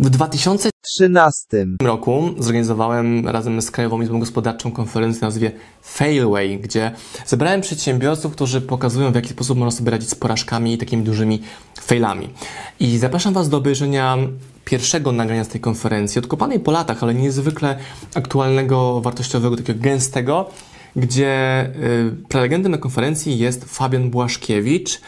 W 2013 roku zorganizowałem razem z Krajową Izbą Gospodarczą konferencję o nazwie Failway, gdzie zebrałem przedsiębiorców, którzy pokazują w jaki sposób można sobie radzić z porażkami i takimi dużymi failami. I zapraszam Was do obejrzenia pierwszego nagrania z tej konferencji, odkopanej po latach, ale niezwykle aktualnego, wartościowego, takiego gęstego, gdzie y, prelegentem na konferencji jest Fabian Błaszkiewicz,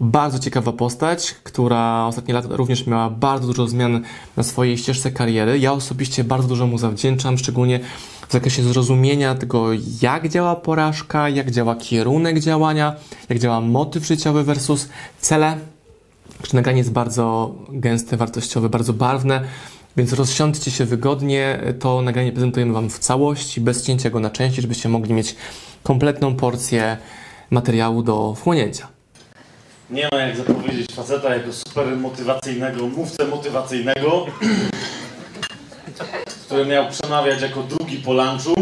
bardzo ciekawa postać, która ostatnie lata również miała bardzo dużo zmian na swojej ścieżce kariery. Ja osobiście bardzo dużo mu zawdzięczam, szczególnie w zakresie zrozumienia tego, jak działa porażka, jak działa kierunek działania, jak działa motyw życiowy versus cele. Czy nagranie jest bardzo gęste, wartościowe, bardzo barwne, więc rozsiądźcie się wygodnie. To nagranie prezentujemy Wam w całości, bez cięcia go na części, żebyście mogli mieć kompletną porcję materiału do wchłonięcia. Nie ma jak zapowiedzieć faceta jako super motywacyjnego, mówcę motywacyjnego, który miał przemawiać jako drugi po lunchu.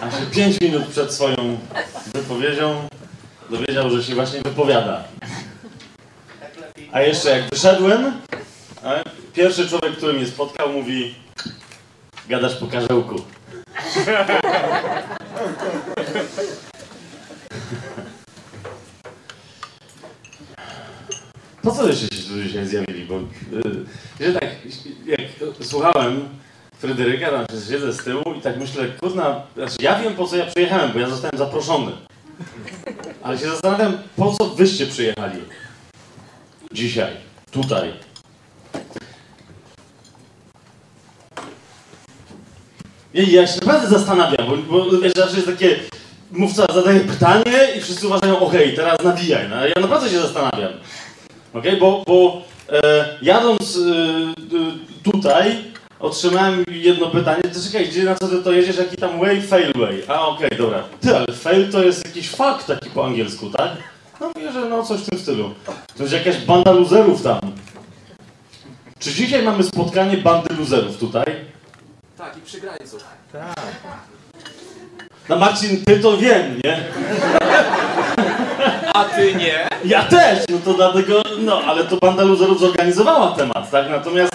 A się 5 minut przed swoją wypowiedzią dowiedział, że się właśnie wypowiada. A jeszcze jak wyszedłem, pierwszy człowiek, który mnie spotkał, mówi gadasz po karzełku. Po co jeszcze się tu dzisiaj zjawili? Bo yy, tak, jak słuchałem Fryderyka, tam siedzę z tyłu i tak myślę, kurna, znaczy ja wiem po co ja przyjechałem, bo ja zostałem zaproszony. Ale się zastanawiam, po co wyście przyjechali dzisiaj, tutaj. I ja się naprawdę zastanawiam, bo, bo wiesz, zawsze jest takie, mówca zadaje pytanie i wszyscy uważają, okej, okay, teraz nawijaj. No, ja naprawdę się zastanawiam. Okay? Bo, bo e, jadąc e, tutaj otrzymałem jedno pytanie, to czekaj, gdzie, na co ty to jedziesz, jaki tam way, fail way. A okej, okay, dobra. Ty, ale fail to jest jakiś fakt taki po angielsku, tak? No mówię, że no coś w tym stylu. To jest jakaś banda luzerów tam. Czy dzisiaj mamy spotkanie bandy luzerów tutaj? Tak, i przygrańców. Tak. No Marcin, ty to wiem, nie? A ty nie? Ja też, no to dlatego, no ale to banda luzerów zorganizowała temat, tak? Natomiast,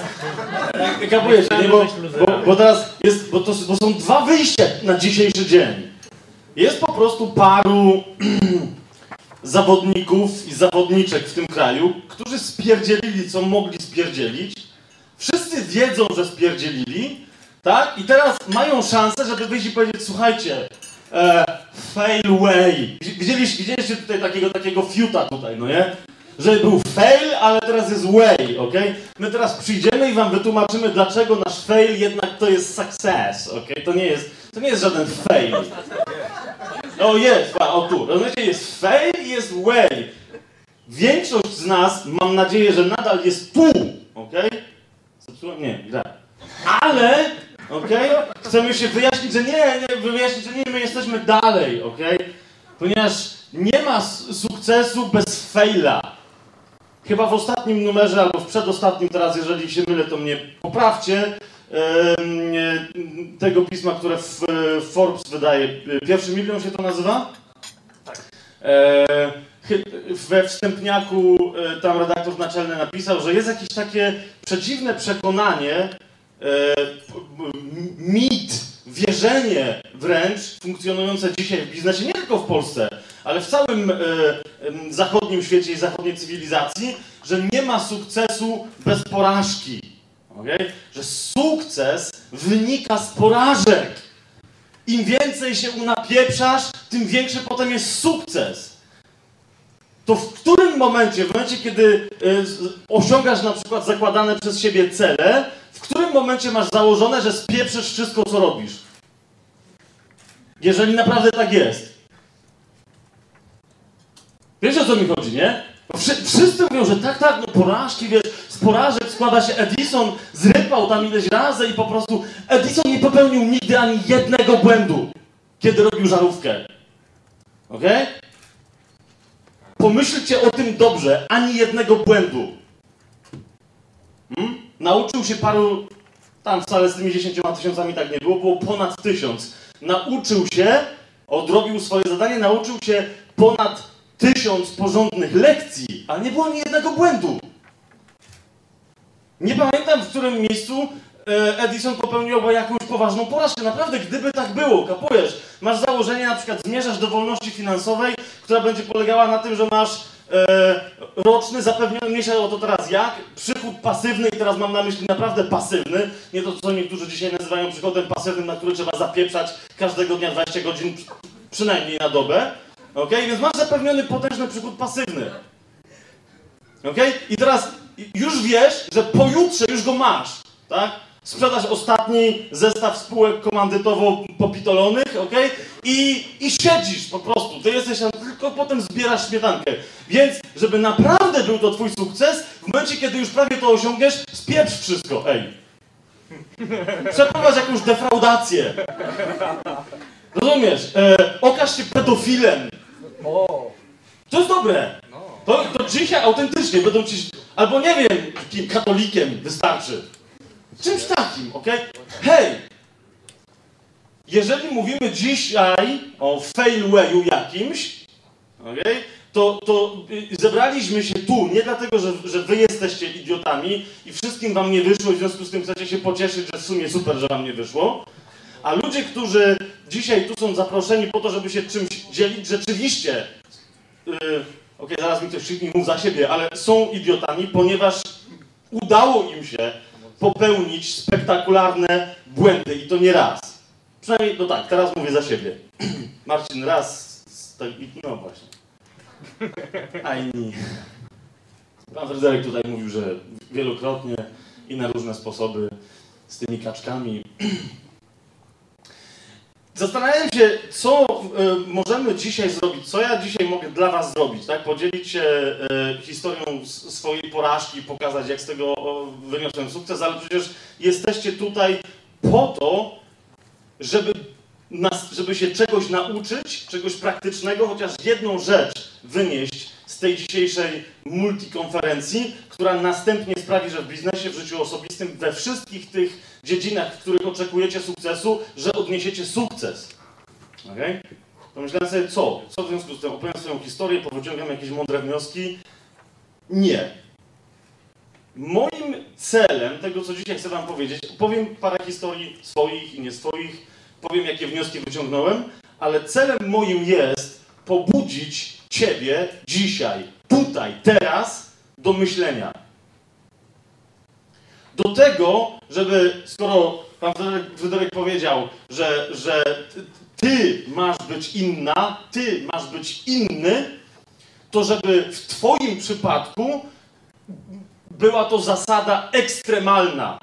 kapujecie, nie? Bo, bo, bo teraz jest, bo to bo są dwa wyjścia na dzisiejszy dzień. Jest po prostu paru zawodników i zawodniczek w tym kraju, którzy spierdzielili, co mogli spierdzielić. Wszyscy wiedzą, że spierdzielili, tak? I teraz mają szansę, żeby wyjść i powiedzieć, słuchajcie, e, fail way. Widzieliście, widzieliście tutaj takiego, takiego fiuta tutaj, no nie? Że był fail, ale teraz jest way, ok? My teraz przyjdziemy i wam wytłumaczymy, dlaczego nasz fail jednak to jest success, ok? To nie jest, to nie jest żaden fail. O, jest, o tu. Rozumiecie, jest fail i jest way. Większość z nas, mam nadzieję, że nadal jest tu, ok? Zepsułem? Nie, źle. Ale Okej? Okay? Chcemy się wyjaśnić, że nie, nie, wyjaśnić, że nie, my jesteśmy dalej, okej? Okay? Ponieważ nie ma sukcesu bez faila. Chyba w ostatnim numerze, albo w przedostatnim teraz, jeżeli się mylę, to mnie poprawcie, tego pisma, które w Forbes wydaje. Pierwszy milion się to nazywa? Tak. E, we wstępniaku e, tam redaktor naczelny napisał, że jest jakieś takie przedziwne przekonanie, mit, wierzenie wręcz funkcjonujące dzisiaj w biznesie, nie tylko w Polsce, ale w całym e, zachodnim świecie i zachodniej cywilizacji, że nie ma sukcesu bez porażki. Okay? Że sukces wynika z porażek. Im więcej się unapieprzasz, tym większy potem jest sukces. To w którym momencie, w momencie, kiedy e, osiągasz na przykład zakładane przez siebie cele, w którym momencie masz założone, że spieprzysz wszystko, co robisz? Jeżeli naprawdę tak jest. Wiesz o co mi chodzi, nie? Wszyscy mówią, że tak, tak, no porażki, wiesz, z porażek składa się Edison, zrypał tam ileś razy i po prostu Edison nie popełnił nigdy ani jednego błędu, kiedy robił żarówkę. Ok? pomyślcie o tym dobrze, ani jednego błędu. Hmm? Nauczył się paru, tam wcale z tymi 10 tysiącami tak nie było, było ponad tysiąc. Nauczył się, odrobił swoje zadanie, nauczył się ponad tysiąc porządnych lekcji, ale nie było ani jednego błędu. Nie pamiętam, w którym miejscu e, Edison popełnił jakąś poważną porażkę. Naprawdę, gdyby tak było, kapujesz, masz założenie, na przykład zmierzasz do wolności finansowej, która będzie polegała na tym, że masz roczny, zapewniony, mniejsza o to teraz jak, przychód pasywny i teraz mam na myśli naprawdę pasywny, nie to, co niektórzy dzisiaj nazywają przychodem pasywnym, na który trzeba zapieprzać każdego dnia 20 godzin, przynajmniej na dobę, ok? Więc masz zapewniony potężny przychód pasywny. Ok? I teraz już wiesz, że pojutrze już go masz, tak? Sprzedasz ostatni zestaw spółek komandytowo-popitolonych, ok? I, I siedzisz po prostu. Ty jesteś tam, tylko potem zbierasz śmietankę. Więc, żeby naprawdę był to twój sukces, w momencie, kiedy już prawie to osiągniesz, spieprz wszystko, ej. Przeprowadź jakąś defraudację. Rozumiesz? E, okaż się pedofilem. To jest dobre. To, to dzisiaj autentycznie będą ci. Albo nie wiem, kim katolikiem wystarczy. Czymś takim, ok? Hej! Jeżeli mówimy dzisiaj o failwayu jakimś, ok? To, to y, zebraliśmy się tu nie dlatego, że, że wy jesteście idiotami i wszystkim wam nie wyszło, w związku z tym chcecie się pocieszyć, że w sumie super, że wam nie wyszło. A ludzie, którzy dzisiaj tu są zaproszeni po to, żeby się czymś dzielić, rzeczywiście. Yy, Okej, okay, zaraz mi ktoś krzyknie, mów za siebie, ale są idiotami, ponieważ udało im się popełnić spektakularne błędy i to nie raz. Przynajmniej, no tak, teraz mówię za siebie. Marcin raz, no właśnie. A inni. Pan Fryderyk tutaj mówił, że wielokrotnie i na różne sposoby z tymi kaczkami Zastanawiam się, co y, możemy dzisiaj zrobić, co ja dzisiaj mogę dla Was zrobić, tak? Podzielić się y, historią swojej porażki, pokazać, jak z tego wyniosłem sukces, ale przecież jesteście tutaj po to, żeby, nas, żeby się czegoś nauczyć, czegoś praktycznego, chociaż jedną rzecz wynieść z tej dzisiejszej multikonferencji, która następnie sprawi, że w biznesie, w życiu osobistym, we wszystkich tych dziedzinach, w których oczekujecie sukcesu, że odniesiecie sukces. Okay? Pomyślałem sobie, co? Co w związku z tym? Opowiem swoją historię, powyciągam jakieś mądre wnioski? Nie. Moim celem tego, co dzisiaj chcę Wam powiedzieć, powiem parę historii swoich i nie swoich, powiem, jakie wnioski wyciągnąłem, ale celem moim jest pobudzić Ciebie dzisiaj, tutaj, teraz do myślenia. Do tego, żeby, skoro pan Fryderyk powiedział, że, że ty masz być inna, ty masz być inny, to żeby w Twoim przypadku była to zasada ekstremalna.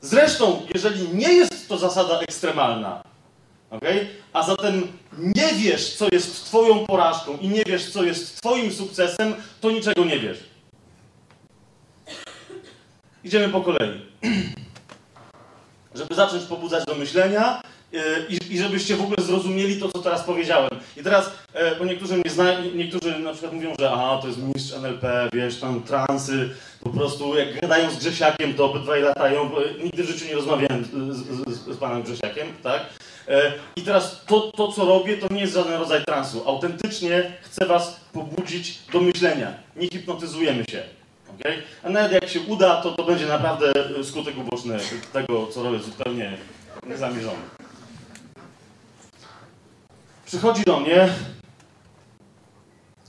Zresztą, jeżeli nie jest to zasada ekstremalna, Okay? A zatem nie wiesz, co jest Twoją porażką i nie wiesz, co jest Twoim sukcesem, to niczego nie wiesz. Idziemy po kolei. Żeby zacząć pobudzać do myślenia yy, i, żebyście w ogóle zrozumieli to, co teraz powiedziałem. I teraz, yy, bo niektórzy mnie znają, niektórzy na przykład mówią, że aha, to jest mistrz NLP, wiesz, tam transy, po prostu jak gadają z Grzesiakiem, to obydwaj latają, nigdy w życiu nie rozmawiałem z, z, z panem Grzesiakiem, tak? E, I teraz to, to, co robię, to nie jest żaden rodzaj transu. Autentycznie chcę Was pobudzić do myślenia. Nie hipnotyzujemy się. Okay? A nawet jak się uda, to to będzie naprawdę skutek uboczny tego, co robię, zupełnie niezamierzony. Przychodzi do mnie,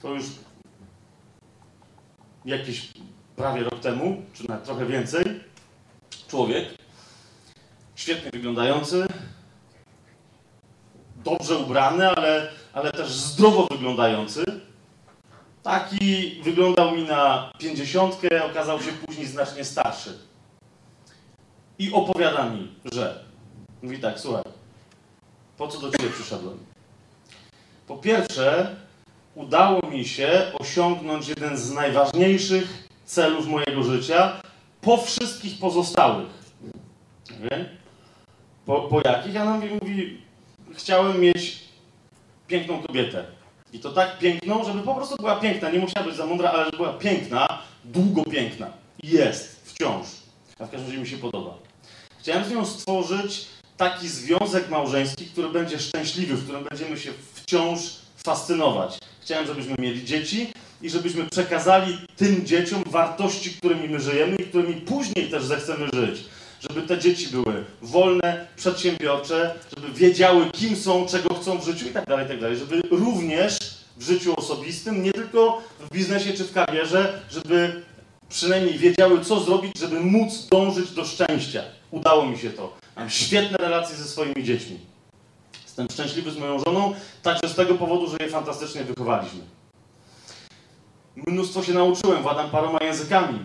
to już jakiś prawie rok temu, czy nawet trochę więcej, człowiek, świetnie wyglądający, dobrze ubrany, ale, ale też zdrowo wyglądający. Taki wyglądał mi na pięćdziesiątkę, okazał się później znacznie starszy. I opowiada mi, że mówi tak, słuchaj, po co do Ciebie przyszedłem? Po pierwsze, udało mi się osiągnąć jeden z najważniejszych celów mojego życia po wszystkich pozostałych. Okay? Po, po jakich? Ja nam mówi, chciałem mieć piękną kobietę. I to tak piękną, żeby po prostu była piękna. Nie musiała być za mądra, ale żeby była piękna, długo piękna. Jest, wciąż. A w każdym razie mi się podoba. Chciałem z nią stworzyć taki związek małżeński, który będzie szczęśliwy, w którym będziemy się wciąż fascynować. Chciałem, żebyśmy mieli dzieci i żebyśmy przekazali tym dzieciom wartości, którymi my żyjemy i którymi później też zechcemy żyć. Żeby te dzieci były wolne, przedsiębiorcze, żeby wiedziały, kim są, czego chcą w życiu i tak dalej, tak dalej. Żeby również w życiu osobistym, nie tylko w biznesie czy w karierze, żeby przynajmniej wiedziały, co zrobić, żeby móc dążyć do szczęścia. Udało mi się to. Mam świetne relacje ze swoimi dziećmi. Jestem szczęśliwy z moją żoną, także z tego powodu, że je fantastycznie wychowaliśmy. Mnóstwo się nauczyłem, władam paroma językami.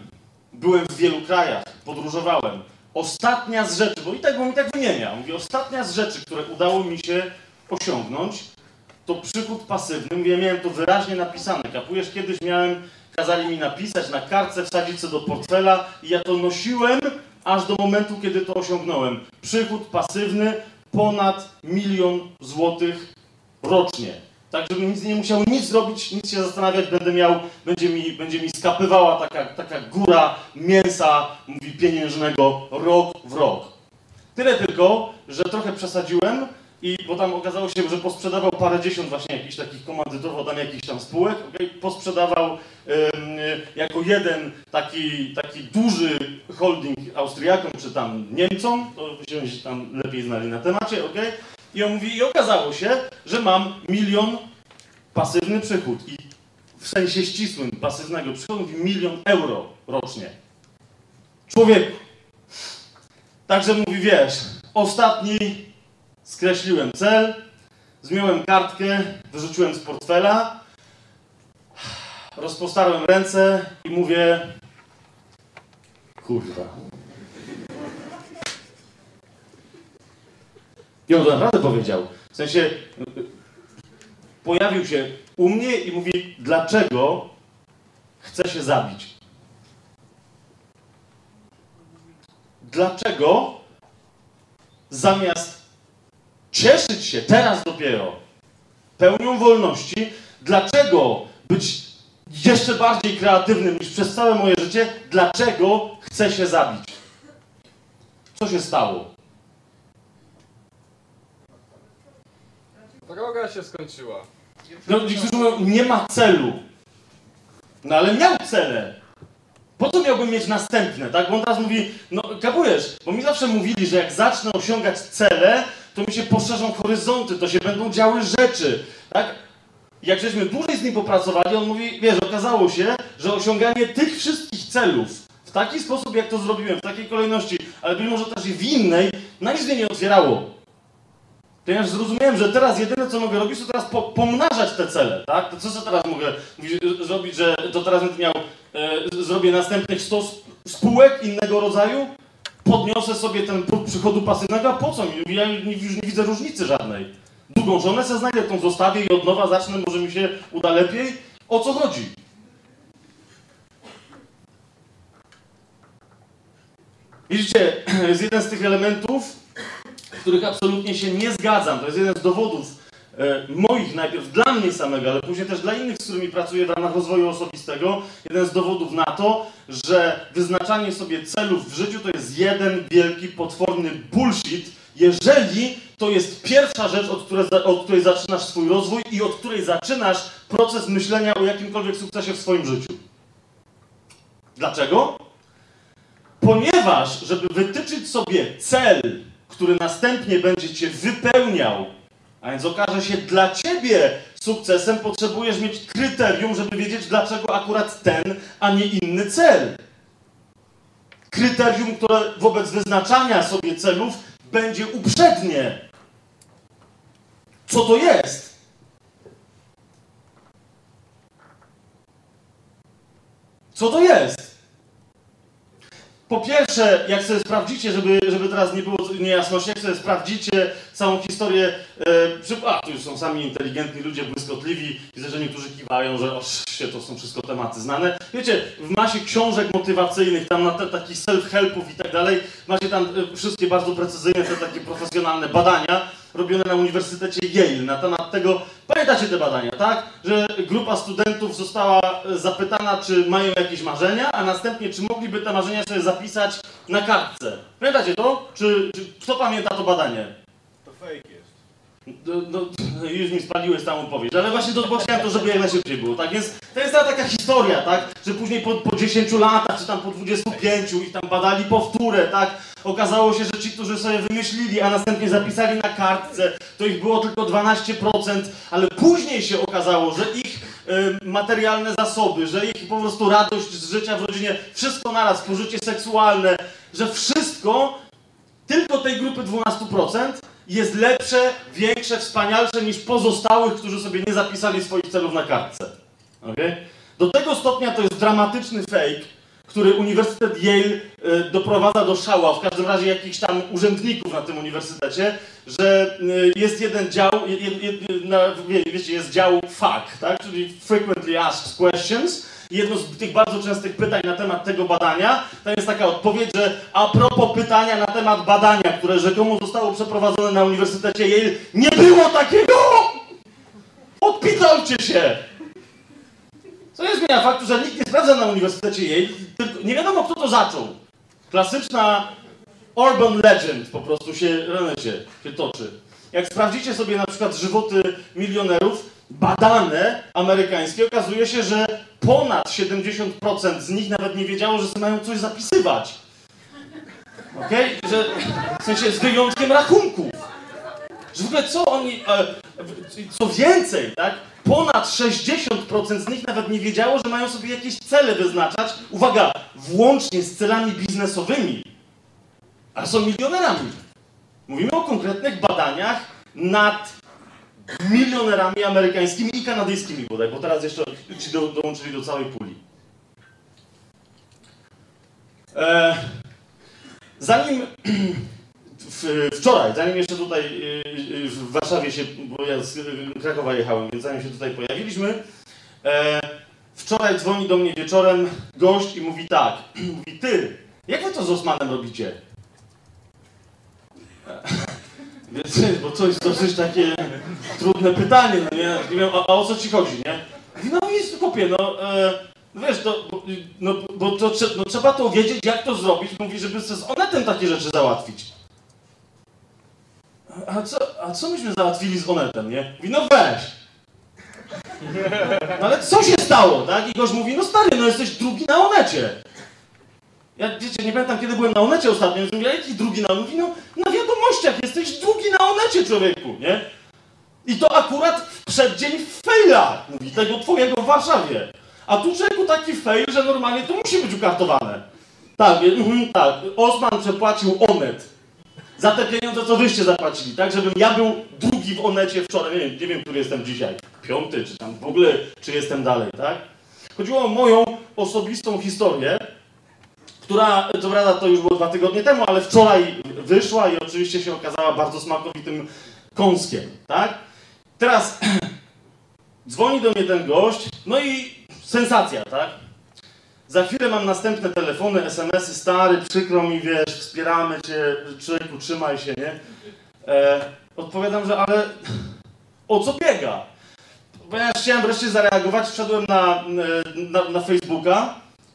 Byłem w wielu krajach, podróżowałem. Ostatnia z rzeczy, bo i tak i tak wymienia, mówię, ostatnia z rzeczy, które udało mi się osiągnąć, to przychód pasywny. Mówię, miałem to wyraźnie napisane. Kapujesz, kiedyś miałem, kazali mi napisać na kartce, wsadzić to do portfela i ja to nosiłem aż do momentu, kiedy to osiągnąłem. Przychód pasywny ponad milion złotych rocznie. Tak, żebym nic nie musiał nic zrobić, nic się zastanawiać, będę miał, będzie mi, będzie mi skapywała taka, taka góra mięsa, mówi pieniężnego, rok w rok. Tyle tylko, że trochę przesadziłem, i bo tam okazało się, że posprzedawał parę dziesiąt właśnie jakichś takich komandytowo tam jakichś tam spółek, okay? posprzedawał jako jeden taki, taki duży holding Austriakom czy tam Niemcom, to się tam lepiej znali na temacie, ok? I on mówi, i okazało się, że mam milion pasywny przychód i w sensie ścisłym pasywnego przychodu mówi milion euro rocznie. Człowieku. Także mówi, wiesz, ostatni skreśliłem cel, zmiąłem kartkę, wyrzuciłem z portfela, rozpostarłem ręce i mówię, kurwa. I on to naprawdę powiedział. W sensie pojawił się u mnie i mówi, dlaczego chce się zabić. Dlaczego zamiast cieszyć się teraz dopiero pełnią wolności, dlaczego być jeszcze bardziej kreatywnym niż przez całe moje życie, dlaczego chcę się zabić? Co się stało? Droga się skończyła. No, niektórzy mówią, nie ma celu. No ale miał cele. Po co miałbym mieć następne, tak? Bo on teraz mówi, no kapujesz, bo mi zawsze mówili, że jak zacznę osiągać cele, to mi się poszerzą horyzonty, to się będą działy rzeczy, tak? Jak żeśmy dłużej z nim popracowali, on mówi, wiesz, okazało się, że osiąganie tych wszystkich celów w taki sposób, jak to zrobiłem, w takiej kolejności, ale być może też i w innej, na nic mnie nie otwierało. Już zrozumiałem, że teraz jedyne co mogę robić, to teraz po, pomnażać te cele, tak? To co teraz mogę zrobić, że to teraz będę miał, e, zrobię następnych 100 spółek innego rodzaju? Podniosę sobie ten próg przychodu pasywnego, a po co mi? Ja już nie widzę różnicy żadnej. Drugą żonę se znajdę, tą zostawię i od nowa zacznę, może mi się uda lepiej. O co chodzi? Widzicie, jest jeden z tych elementów, których absolutnie się nie zgadzam. To jest jeden z dowodów e, moich najpierw dla mnie samego, ale później też dla innych, z którymi pracuję w ramach rozwoju osobistego. Jeden z dowodów na to, że wyznaczanie sobie celów w życiu to jest jeden wielki, potworny bullshit, jeżeli to jest pierwsza rzecz, od której, od której zaczynasz swój rozwój i od której zaczynasz proces myślenia o jakimkolwiek sukcesie w swoim życiu. Dlaczego? Ponieważ, żeby wytyczyć sobie cel, który następnie będzie cię wypełniał, a więc okaże się dla ciebie sukcesem, potrzebujesz mieć kryterium, żeby wiedzieć, dlaczego akurat ten, a nie inny cel. Kryterium, które wobec wyznaczania sobie celów będzie uprzednie. Co to jest? Co to jest? Po pierwsze, jak sobie sprawdzicie, żeby, żeby teraz nie było niejasności, jak sobie sprawdzicie całą historię, e, a tu już są sami inteligentni ludzie, błyskotliwi, widzę, że niektórzy kiwają, że o, się, to są wszystko tematy znane. Wiecie, w masie książek motywacyjnych, tam na te, takich self-helpów i tak dalej, macie tam e, wszystkie bardzo precyzyjne, te takie profesjonalne badania, robione na Uniwersytecie Yale na temat tego, pamiętacie te badania, tak? Że grupa studentów została e, zapytana, czy mają jakieś marzenia, a następnie, czy mogliby te marzenia sobie zapisać na kartce. Pamiętacie to? Czy, czy kto pamięta to badanie? To fake. No, no, już mi spaliłeś tam odpowiedź, ale właśnie to, bo to, żeby jak najszybciej było, tak? Więc to jest ta taka historia, tak? Że później po, po 10 latach, czy tam po 25 ich tam badali powtórę, tak? Okazało się, że ci, którzy sobie wymyślili, a następnie zapisali na kartce, to ich było tylko 12%, ale później się okazało, że ich y, materialne zasoby, że ich po prostu radość z życia w rodzinie, wszystko naraz, pożycie seksualne, że wszystko tylko tej grupy 12% jest lepsze, większe, wspanialsze niż pozostałych, którzy sobie nie zapisali swoich celów na kartce. Okay? Do tego stopnia to jest dramatyczny fake, który Uniwersytet Yale y, doprowadza do szała, w każdym razie jakichś tam urzędników na tym uniwersytecie, że y, jest jeden dział, je, je, na, wie, wiecie, jest dział FAQ, tak? czyli Frequently Asked Questions, jedno z tych bardzo częstych pytań na temat tego badania, to jest taka odpowiedź, że a propos pytania na temat badania, które rzekomo zostało przeprowadzone na Uniwersytecie Yale, nie było takiego! Odpitolcie się! Co nie zmienia faktu, że nikt nie sprawdza na Uniwersytecie Yale, tylko nie wiadomo kto to zaczął. Klasyczna urban legend po prostu się, się toczy. Jak sprawdzicie sobie na przykład żywoty milionerów, badane amerykańskie, okazuje się, że ponad 70% z nich nawet nie wiedziało, że mają coś zapisywać. Okej? Okay? Że w sensie z wyjątkiem rachunków. Że w ogóle co oni. E, co więcej, tak? Ponad 60% z nich nawet nie wiedziało, że mają sobie jakieś cele wyznaczać. Uwaga, włącznie z celami biznesowymi. A są milionerami. Mówimy o konkretnych badaniach nad milionerami amerykańskimi i kanadyjskimi bodaj, bo teraz jeszcze ci do, dołączyli do całej puli. E, zanim w, wczoraj, zanim jeszcze tutaj y, w Warszawie się, bo ja z Krakowa jechałem, więc zanim się tutaj pojawiliśmy, e, wczoraj dzwoni do mnie wieczorem gość i mówi tak, mówi ty, jak wy to z Osmanem robicie? Więc, bo to jest dosyć takie trudne pytanie, no nie? nie wiem, a, a o co ci chodzi, nie? No jest kopie, no, e, wiesz, to, bo, no, bo to no, trzeba to wiedzieć, jak to zrobić, mówi, żeby z Onetem takie rzeczy załatwić. A co, a co myśmy załatwili z Onetem, nie? Mówi, no weź. No ale co się stało, tak? I gość mówi, no stary, no jesteś drugi na Onecie. Ja, wiecie, nie pamiętam, kiedy byłem na Onecie ostatnio, więc mówię, jaki drugi na Mówi, no na wiadomościach jesteś drugi na Onecie, człowieku, nie? I to akurat w przeddzień faila, mówi, tego twojego w Warszawie. A tu człowieku taki fail, że normalnie to musi być ukartowane. Tak, mm, tak, Osman przepłacił Onet za te pieniądze, co wyście zapłacili, tak? Żebym ja był drugi w Onecie wczoraj, nie wiem, nie wiem, który jestem dzisiaj, piąty, czy tam w ogóle, czy jestem dalej, tak? Chodziło o moją osobistą historię, która, co prawda to już było dwa tygodnie temu, ale wczoraj wyszła i oczywiście się okazała bardzo smakowitym kąskiem, tak? Teraz dzwoni do mnie ten gość, no i sensacja, tak? Za chwilę mam następne telefony, SMS-y, stary, przykro mi, wiesz, wspieramy cię, człowieku, trzymaj się, nie? E, odpowiadam, że ale o co biega? Ponieważ chciałem wreszcie zareagować, wszedłem na, na, na Facebooka,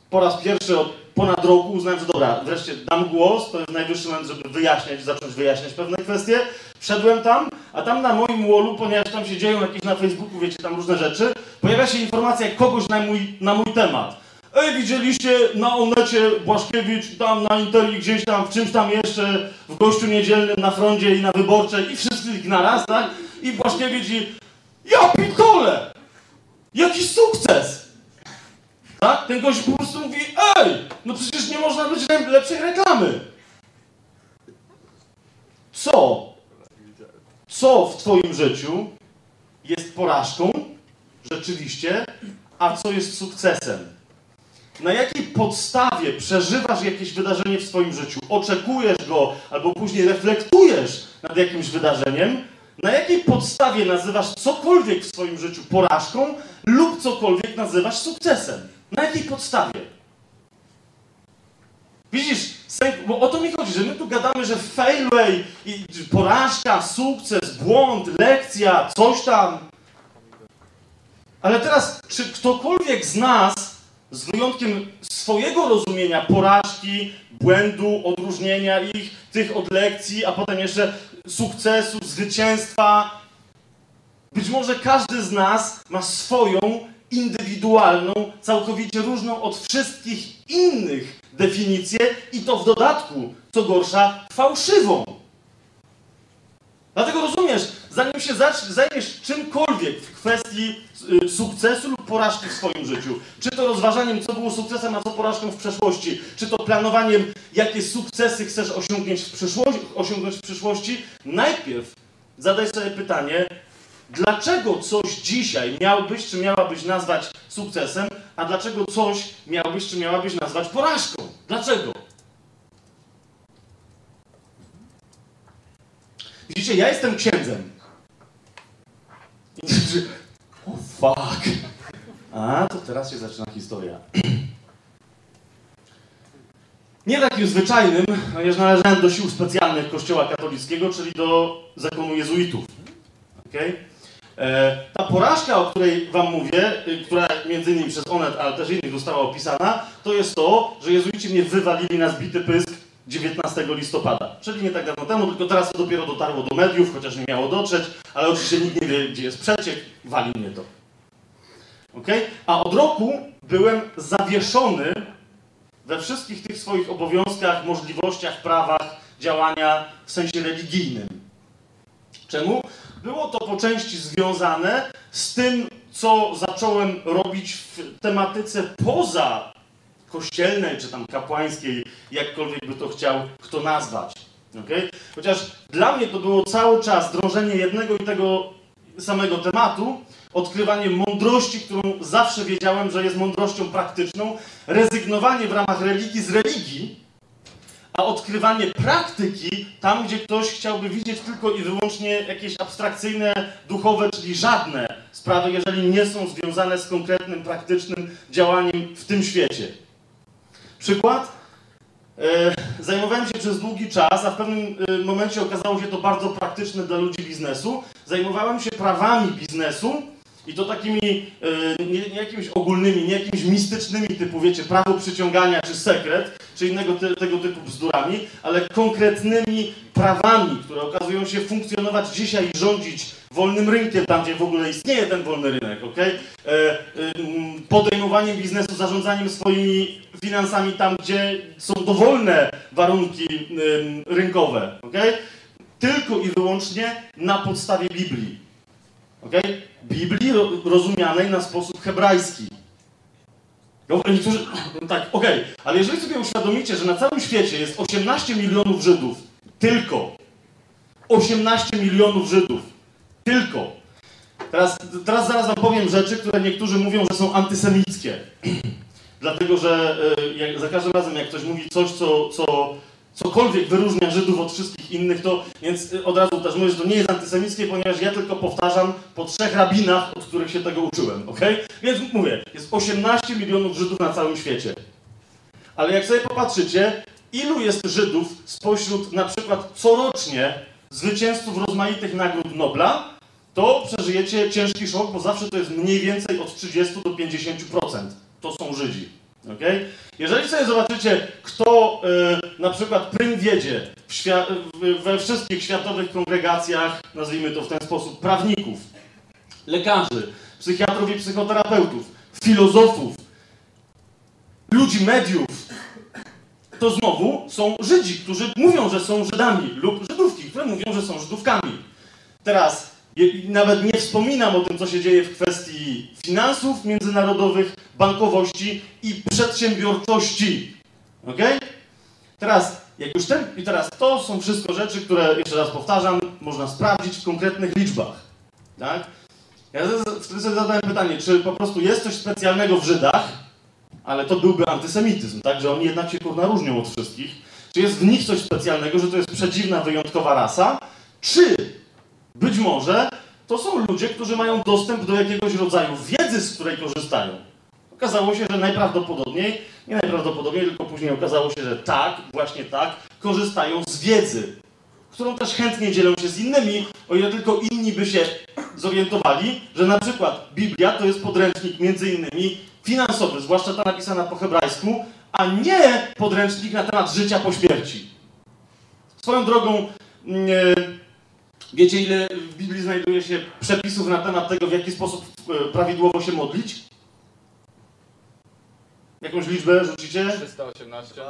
po raz pierwszy od ponad roku uznałem, że dobra, wreszcie dam głos, to jest najwyższy moment, żeby wyjaśniać, zacząć wyjaśniać pewne kwestie. Wszedłem tam, a tam na moim wallu, ponieważ tam się dzieją jakieś na Facebooku, wiecie, tam różne rzeczy, pojawia się informacja kogoś na mój, na mój temat. Ej, widzieliście na Onecie Błaszkiewicz, tam na Interi, gdzieś tam, w czymś tam jeszcze, w gościu niedzielnym, na froncie i na wyborczej i wszystkich naraz, tak? I Błaszkiewicz i ja pitole! Jaki sukces! Tak? Ten gość po prostu mówi, ej, no przecież nie można być lepszej reklamy. Co? Co w twoim życiu jest porażką, rzeczywiście, a co jest sukcesem? Na jakiej podstawie przeżywasz jakieś wydarzenie w swoim życiu? Oczekujesz go, albo później reflektujesz nad jakimś wydarzeniem? Na jakiej podstawie nazywasz cokolwiek w swoim życiu porażką lub cokolwiek nazywasz sukcesem? Na jakiej podstawie? Widzisz, Bo o to mi chodzi, że my tu gadamy, że failway, porażka, sukces, błąd, lekcja, coś tam. Ale teraz, czy ktokolwiek z nas, z wyjątkiem swojego rozumienia porażki, błędu, odróżnienia ich, tych od lekcji, a potem jeszcze sukcesu, zwycięstwa, być może każdy z nas ma swoją indywidualną, całkowicie różną od wszystkich innych definicję i to w dodatku, co gorsza, fałszywą. Dlatego rozumiesz, zanim się zajmiesz czymkolwiek w kwestii y, sukcesu lub porażki w swoim życiu, czy to rozważaniem, co było sukcesem, a co porażką w przeszłości, czy to planowaniem, jakie sukcesy chcesz osiągnąć w przyszłości, osiągnąć w przyszłości, najpierw zadaj sobie pytanie, dlaczego coś dzisiaj miałbyś czy miałabyś nazwać sukcesem, a dlaczego coś miałbyś czy miałabyś nazwać porażką? Dlaczego? Widzicie, ja jestem księdzem. Oh, fuck. A, to teraz się zaczyna historia. Nie takim zwyczajnym, ponieważ należałem do sił specjalnych Kościoła katolickiego, czyli do zakonu jezuitów. Okay? E, ta porażka, o której Wam mówię, y, która między innymi przez Onet, ale też innych została opisana, to jest to, że jezuici mnie wywalili na zbity pysk 19 listopada. Czyli nie tak dawno temu, tylko teraz to dopiero dotarło do mediów, chociaż nie miało dotrzeć, ale oczywiście nikt nie wie, gdzie jest przeciek, wali mnie to. Okay? A od roku byłem zawieszony we wszystkich tych swoich obowiązkach, możliwościach, prawach działania w sensie religijnym. Czemu? Było to po części związane z tym, co zacząłem robić w tematyce poza kościelnej czy tam kapłańskiej, jakkolwiek by to chciał kto nazwać. Okay? Chociaż dla mnie to było cały czas drążenie jednego i tego samego tematu, odkrywanie mądrości, którą zawsze wiedziałem, że jest mądrością praktyczną, rezygnowanie w ramach religii z religii, a odkrywanie praktyki tam, gdzie ktoś chciałby widzieć tylko i wyłącznie jakieś abstrakcyjne, duchowe, czyli żadne sprawy, jeżeli nie są związane z konkretnym, praktycznym działaniem w tym świecie. Przykład? E, zajmowałem się przez długi czas, a w pewnym e, momencie okazało się to bardzo praktyczne dla ludzi biznesu. Zajmowałem się prawami biznesu i to takimi e, nie, nie, jakimiś ogólnymi, nie jakimiś mistycznymi typu, wiecie, prawo przyciągania czy sekret, czy innego te, tego typu bzdurami, ale konkretnymi prawami, które okazują się funkcjonować dzisiaj i rządzić wolnym rynkiem, tam gdzie w ogóle istnieje ten wolny rynek, ok? E, e, podejmowaniem biznesu, zarządzaniem swoimi finansami tam, gdzie są dowolne warunki rynkowe, ok? Tylko i wyłącznie na podstawie Biblii. ok? Biblii rozumianej na sposób hebrajski. Niektórzy, tak, okej, okay. ale jeżeli sobie uświadomicie, że na całym świecie jest 18 milionów Żydów, tylko 18 milionów Żydów, tylko. Teraz, teraz zaraz wam powiem rzeczy, które niektórzy mówią, że są antysemickie. Dlatego, że y, jak, za każdym razem, jak ktoś mówi coś, co, co cokolwiek wyróżnia Żydów od wszystkich innych, to więc y, od razu też mówię, że to nie jest antysemickie, ponieważ ja tylko powtarzam po trzech rabinach, od których się tego uczyłem, ok? Więc mówię, jest 18 milionów Żydów na całym świecie. Ale jak sobie popatrzycie, ilu jest Żydów spośród na przykład corocznie zwycięzców rozmaitych nagród Nobla, to przeżyjecie ciężki szok, bo zawsze to jest mniej więcej od 30 do 50%. To są Żydzi. Okay? Jeżeli sobie zobaczycie, kto y, na przykład prym wiedzie we wszystkich światowych kongregacjach, nazwijmy to w ten sposób, prawników, lekarzy, psychiatrów i psychoterapeutów, filozofów, ludzi mediów, to znowu są Żydzi, którzy mówią, że są Żydami, lub Żydówki, które mówią, że są Żydówkami. Teraz nawet nie wspominam o tym, co się dzieje w kwestii finansów międzynarodowych, bankowości i przedsiębiorczości. Ok? Teraz, jak już ten, i teraz to są wszystko rzeczy, które, jeszcze raz powtarzam, można sprawdzić w konkretnych liczbach. Tak? Ja wtedy sobie zadałem pytanie, czy po prostu jest coś specjalnego w Żydach, ale to byłby antysemityzm, tak? Że oni jednak się kurna różnią od wszystkich. Czy jest w nich coś specjalnego, że to jest przedziwna, wyjątkowa rasa? Czy być może to są ludzie, którzy mają dostęp do jakiegoś rodzaju wiedzy, z której korzystają. Ok? Okazało się, że najprawdopodobniej, nie najprawdopodobniej, tylko później okazało się, że tak, właśnie tak, korzystają z wiedzy, którą też chętnie dzielą się z innymi, o ile tylko inni by się zorientowali, że na przykład Biblia to jest podręcznik między innymi finansowy, zwłaszcza ta napisana po hebrajsku, a nie podręcznik na temat życia po śmierci. Swoją drogą, e, wiecie ile w Biblii znajduje się przepisów na temat tego, w jaki sposób e, prawidłowo się modlić? Jakąś liczbę rzucicie? 318.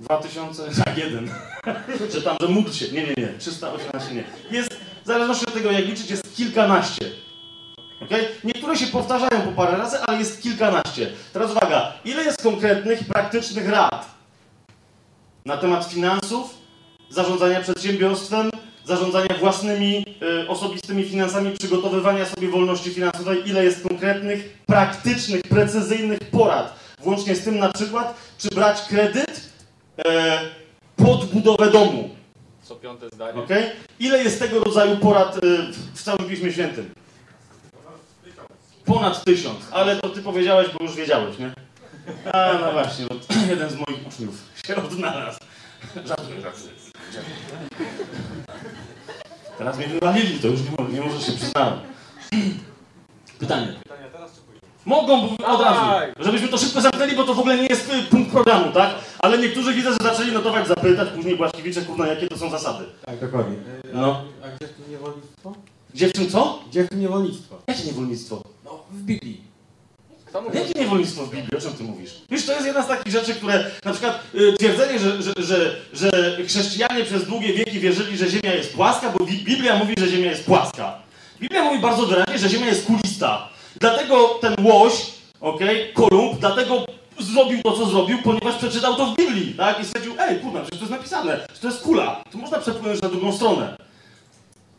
2000, tak, jeden. że tam, że módl się. Nie, nie, nie. 318 nie. Jest, w zależności od tego, jak liczyć, jest kilkanaście. Okay? Niektóre się powtarzają po parę razy, ale jest kilkanaście. Teraz uwaga, ile jest konkretnych, praktycznych rad na temat finansów, zarządzania przedsiębiorstwem, zarządzania własnymi y, osobistymi finansami, przygotowywania sobie wolności finansowej, ile jest konkretnych, praktycznych, precyzyjnych porad, włącznie z tym na przykład, czy brać kredyt e, pod budowę domu. Co piąte zdanie. Okay? Ile jest tego rodzaju porad y, w, całym Piśmie Świętym? Ponad tysiąc, ale to ty powiedziałeś, bo już wiedziałeś, nie? A, no właśnie, bo jeden z moich uczniów się odnalazł. Żartuję, żartuję. Teraz mnie wywalili, to już nie, może, nie może się przyznałem. Pytanie. Pytania teraz czy później? Mogą bo od razu, żebyśmy to szybko zamknęli, bo to w ogóle nie jest y, punkt programu, tak? Ale niektórzy widzę, że zaczęli notować, zapytać, później Błaszkiewicze, kurna, jakie to są zasady. Tak, dokładnie. No. A, a gdzie w tym niewolnictwo? Gdzie w czym co? Gdzie w tym niewolnictwo? Jakie niewolnictwo? No, w Biblii. Jakie niewolnictwo w Biblii? O czym ty mówisz? Wiesz, to jest jedna z takich rzeczy, które na przykład y, twierdzenie, że, że, że, że chrześcijanie przez długie wieki wierzyli, że Ziemia jest płaska, bo Bi- Biblia mówi, że Ziemia jest płaska. Biblia mówi bardzo wyraźnie, że Ziemia jest kulista. Dlatego ten łoś, okej, Kolumb, dlatego zrobił to, co zrobił, ponieważ przeczytał to w Biblii, tak? I stwierdził, ej, kurna, przecież to jest napisane, że to jest kula, to można przepłynąć na drugą stronę.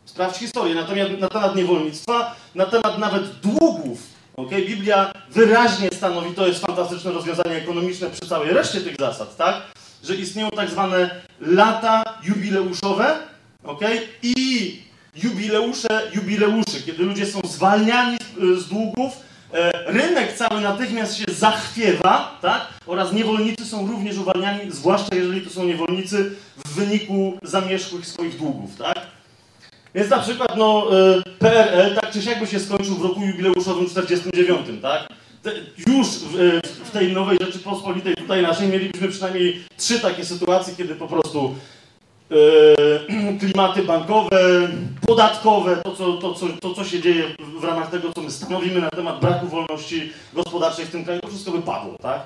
Sprawdź historię natomiast na temat niewolnictwa, na temat nawet długów. Okay? Biblia wyraźnie stanowi, to jest fantastyczne rozwiązanie ekonomiczne przy całej reszcie tych zasad, tak? Że istnieją tak zwane lata jubileuszowe okay? i jubileusze jubileuszy, kiedy ludzie są zwalniani z, z długów, e, rynek cały natychmiast się zachwiewa, tak? Oraz niewolnicy są również uwalniani, zwłaszcza jeżeli to są niewolnicy w wyniku zamierzchłych swoich długów, tak? Więc na przykład no, y, PRL tak czy siak by się skończył w roku jubileuszowym 49, tak? Już w, y, w tej nowej Rzeczypospolitej tutaj naszej mielibyśmy przynajmniej trzy takie sytuacje, kiedy po prostu y, klimaty bankowe, podatkowe, to co, to, co, to co się dzieje w, w ramach tego, co my stanowimy na temat braku wolności gospodarczej w tym kraju, to wszystko by padło, tak?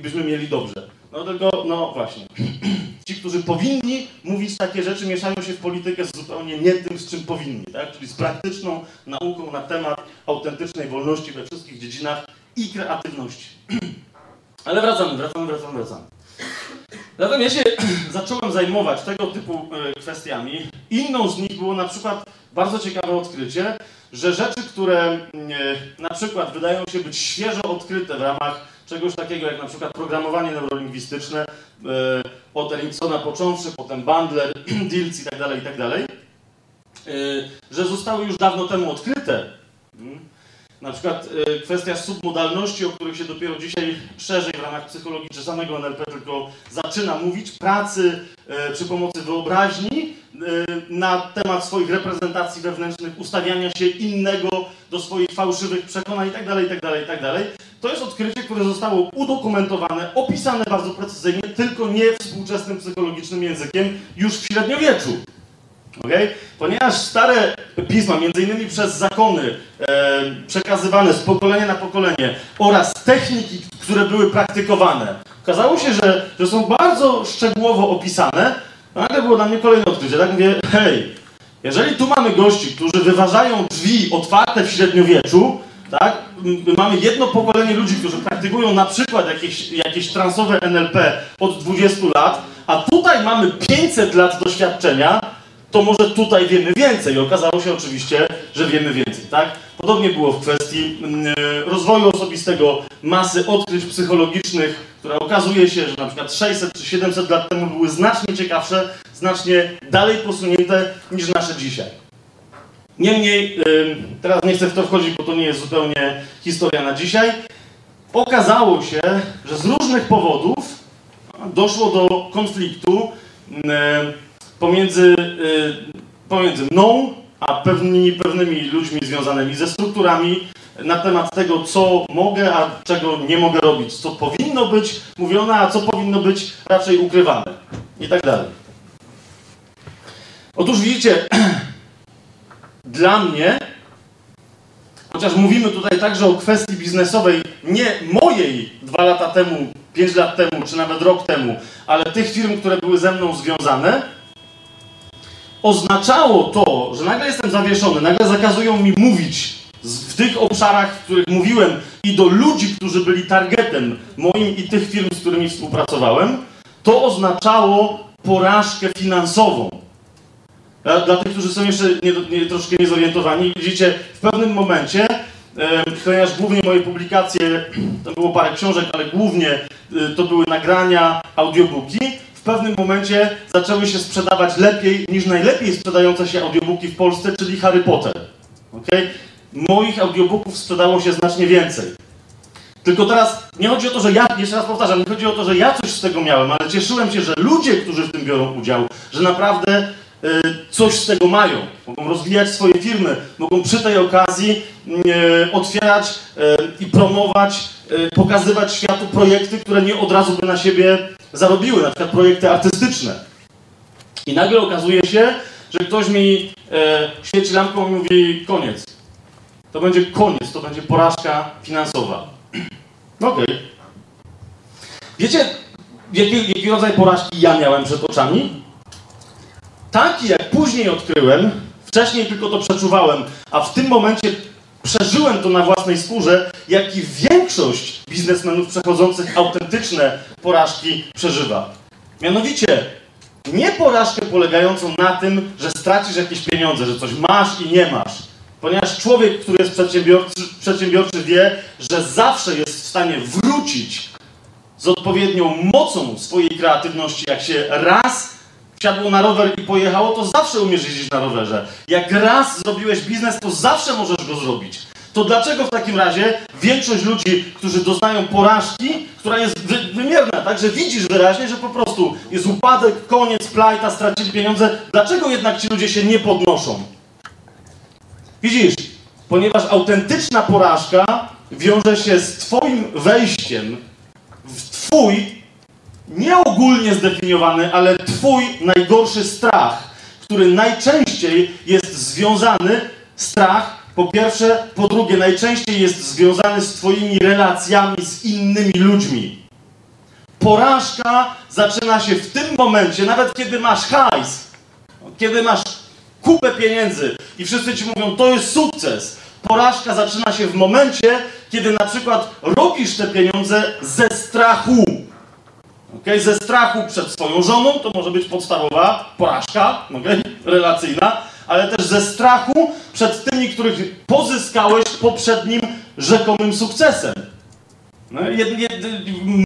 I byśmy mieli dobrze. No tylko, no właśnie. Ci, którzy powinni mówić takie rzeczy, mieszają się w politykę z zupełnie nie tym, z czym powinni, tak? Czyli z praktyczną nauką na temat autentycznej wolności we wszystkich dziedzinach i kreatywności. Ale wracamy, wracamy, wracamy, wracamy. Zatem ja się zacząłem zajmować tego typu e, kwestiami. Inną z nich było na przykład bardzo ciekawe odkrycie, że rzeczy, które e, na przykład wydają się być świeżo odkryte w ramach czegoś takiego jak na przykład programowanie neurolingwistyczne, e, od Eriksona począwszy, potem Bandler, i tak dalej, tak e, że zostały już dawno temu odkryte. Mm. Na przykład e, kwestia submodalności, o których się dopiero dzisiaj szerzej w ramach psychologii czy samego NLP tylko zaczyna mówić, pracy przy pomocy wyobraźni na temat swoich reprezentacji wewnętrznych, ustawiania się innego do swoich fałszywych przekonań itd., itd., itd. To jest odkrycie, które zostało udokumentowane, opisane bardzo precyzyjnie, tylko nie współczesnym psychologicznym językiem już w średniowieczu. Okay? Ponieważ stare pisma, między innymi przez zakony e, przekazywane z pokolenia na pokolenie oraz techniki, które były praktykowane, okazało się, że, że są bardzo szczegółowo opisane. Nagle było dla mnie kolejne odkrycie. Tak mówię, hej, jeżeli tu mamy gości, którzy wyważają drzwi otwarte w średniowieczu, tak? Mamy jedno pokolenie ludzi, którzy praktykują na przykład jakieś, jakieś transowe NLP od 20 lat, a tutaj mamy 500 lat doświadczenia, to może tutaj wiemy więcej. Okazało się oczywiście, że wiemy więcej, tak? Podobnie było w kwestii mm, rozwoju osobistego, masy odkryć psychologicznych, które okazuje się, że na przykład 600 czy 700 lat temu były znacznie ciekawsze, znacznie dalej posunięte niż nasze dzisiaj. Niemniej, teraz nie chcę w to wchodzić, bo to nie jest zupełnie historia na dzisiaj. okazało się, że z różnych powodów doszło do konfliktu pomiędzy, e, pomiędzy mną a pewnymi, pewnymi ludźmi związanymi ze strukturami na temat tego, co mogę, a czego nie mogę robić, co powinno być mówione, a co powinno być raczej ukrywane i tak dalej. Otóż widzicie, dla mnie, chociaż mówimy tutaj także o kwestii biznesowej, nie mojej dwa lata temu, pięć lat temu, czy nawet rok temu, ale tych firm, które były ze mną związane, oznaczało to, że nagle jestem zawieszony, nagle zakazują mi mówić w tych obszarach, w których mówiłem i do ludzi, którzy byli targetem moim i tych firm, z którymi współpracowałem, to oznaczało porażkę finansową. Dla, dla tych, którzy są jeszcze nie, nie, troszkę niezorientowani, widzicie, w pewnym momencie, ponieważ głównie moje publikacje, to było parę książek, ale głównie e, to były nagrania, audiobooki, w pewnym momencie zaczęły się sprzedawać lepiej niż najlepiej sprzedające się audiobooki w Polsce, czyli Harry Potter. Okay? Moich audiobooków sprzedało się znacznie więcej. Tylko teraz nie chodzi o to, że ja, jeszcze raz powtarzam, nie chodzi o to, że ja coś z tego miałem, ale cieszyłem się, że ludzie, którzy w tym biorą udział, że naprawdę y, coś z tego mają. Mogą rozwijać swoje firmy, mogą przy tej okazji y, otwierać y, i promować, pokazywać światu projekty, które nie od razu by na siebie zarobiły, na przykład projekty artystyczne. I nagle okazuje się, że ktoś mi e, świeci lampką i mówi koniec. To będzie koniec, to będzie porażka finansowa. No Okej. Wiecie, jaki, jaki rodzaj porażki ja miałem przed oczami? Taki, jak później odkryłem, wcześniej tylko to przeczuwałem, a w tym momencie przeżyłem to na własnej skórze, jak i większość biznesmenów przechodzących autentyczne porażki przeżywa. Mianowicie, nie porażkę polegającą na tym, że stracisz jakieś pieniądze, że coś masz i nie masz. Ponieważ człowiek, który jest przedsiębiorczy, przedsiębiorczy wie, że zawsze jest w stanie wrócić z odpowiednią mocą swojej kreatywności. Jak się raz wsiadło na rower i pojechało, to zawsze umiesz jeździć na rowerze. Jak raz zrobiłeś biznes, to zawsze możesz go zrobić. To dlaczego w takim razie większość ludzi, którzy doznają porażki, która jest wy wymierna, tak, że widzisz wyraźnie, że po prostu jest upadek, koniec, plajta, stracili pieniądze, dlaczego jednak ci ludzie się nie podnoszą? Widzisz, ponieważ autentyczna porażka wiąże się z Twoim wejściem w Twój, nie ogólnie zdefiniowany, ale Twój najgorszy strach, który najczęściej jest związany, strach, po pierwsze, po drugie, najczęściej jest związany z Twoimi relacjami z innymi ludźmi. Porażka zaczyna się w tym momencie, nawet kiedy masz hajs, kiedy masz kupę pieniędzy i wszyscy ci mówią, to jest sukces. Porażka zaczyna się w momencie, kiedy na przykład robisz te pieniądze ze strachu. Okay? Ze strachu przed swoją żoną, to może być podstawowa porażka, okay? relacyjna, ale też ze strachu przed tymi, których pozyskałeś poprzednim rzekomym sukcesem. No, jed, jed,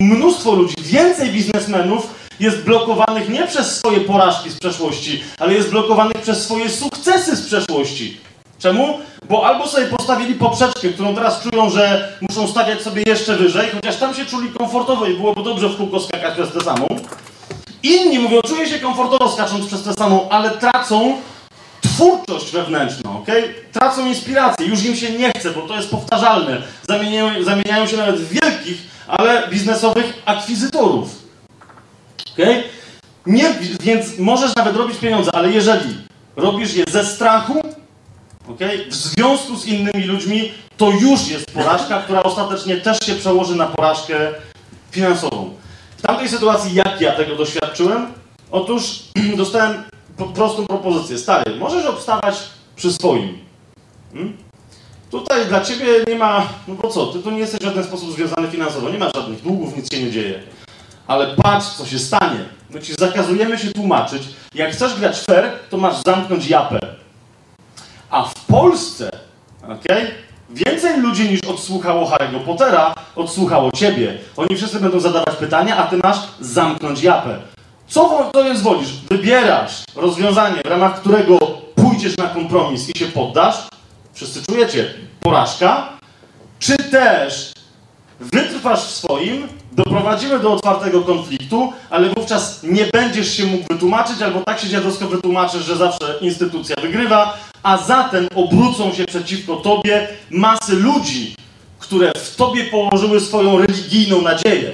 mnóstwo ludzi, więcej biznesmenów jest blokowanych nie przez swoje porażki z przeszłości, ale jest blokowanych przez swoje sukcesy z przeszłości. Czemu? Bo albo sobie postawili poprzeczkę, którą teraz czują, że muszą stawiać sobie jeszcze wyżej, chociaż tam się czuli komfortowo i byłoby dobrze w kółko skakać przez tę samą. Inni mówią, czuję się komfortowo skacząc przez tę samą, ale tracą twórczość wewnętrzną, ok? Tracą inspirację, już im się nie chce, bo to jest powtarzalne. Zamieniają, zamieniają się nawet w wielkich, ale biznesowych akwizytorów. ok? Nie, więc możesz nawet robić pieniądze, ale jeżeli robisz je ze strachu, ok? w związku z innymi ludźmi, to już jest porażka, która ostatecznie też się przełoży na porażkę finansową. W tamtej sytuacji, jak ja tego doświadczyłem? Otóż dostałem prostą propozycję. Stary, możesz obstawać przy swoim. Hmm? Tutaj dla ciebie nie ma, no bo co, ty tu nie jesteś w żaden sposób związany finansowo, nie masz żadnych długów, nic się nie dzieje. Ale patrz, co się stanie. My ci zakazujemy się tłumaczyć. Jak chcesz grać fair, to masz zamknąć japę. A w Polsce, okej, więcej ludzi niż odsłuchało Harry'ego Pottera, odsłuchało ciebie. Oni wszyscy będą zadawać pytania, a ty masz zamknąć japę. Co to jest wolisz? Wybierasz rozwiązanie, w ramach którego pójdziesz na kompromis i się poddasz. Wszyscy czujecie porażka. Czy też wytrwasz w swoim, doprowadzimy do otwartego konfliktu, ale wówczas nie będziesz się mógł wytłumaczyć, albo tak się dziadowsko wytłumaczysz, że zawsze instytucja wygrywa, a zatem obrócą się przeciwko tobie masy ludzi, które w tobie położyły swoją religijną nadzieję.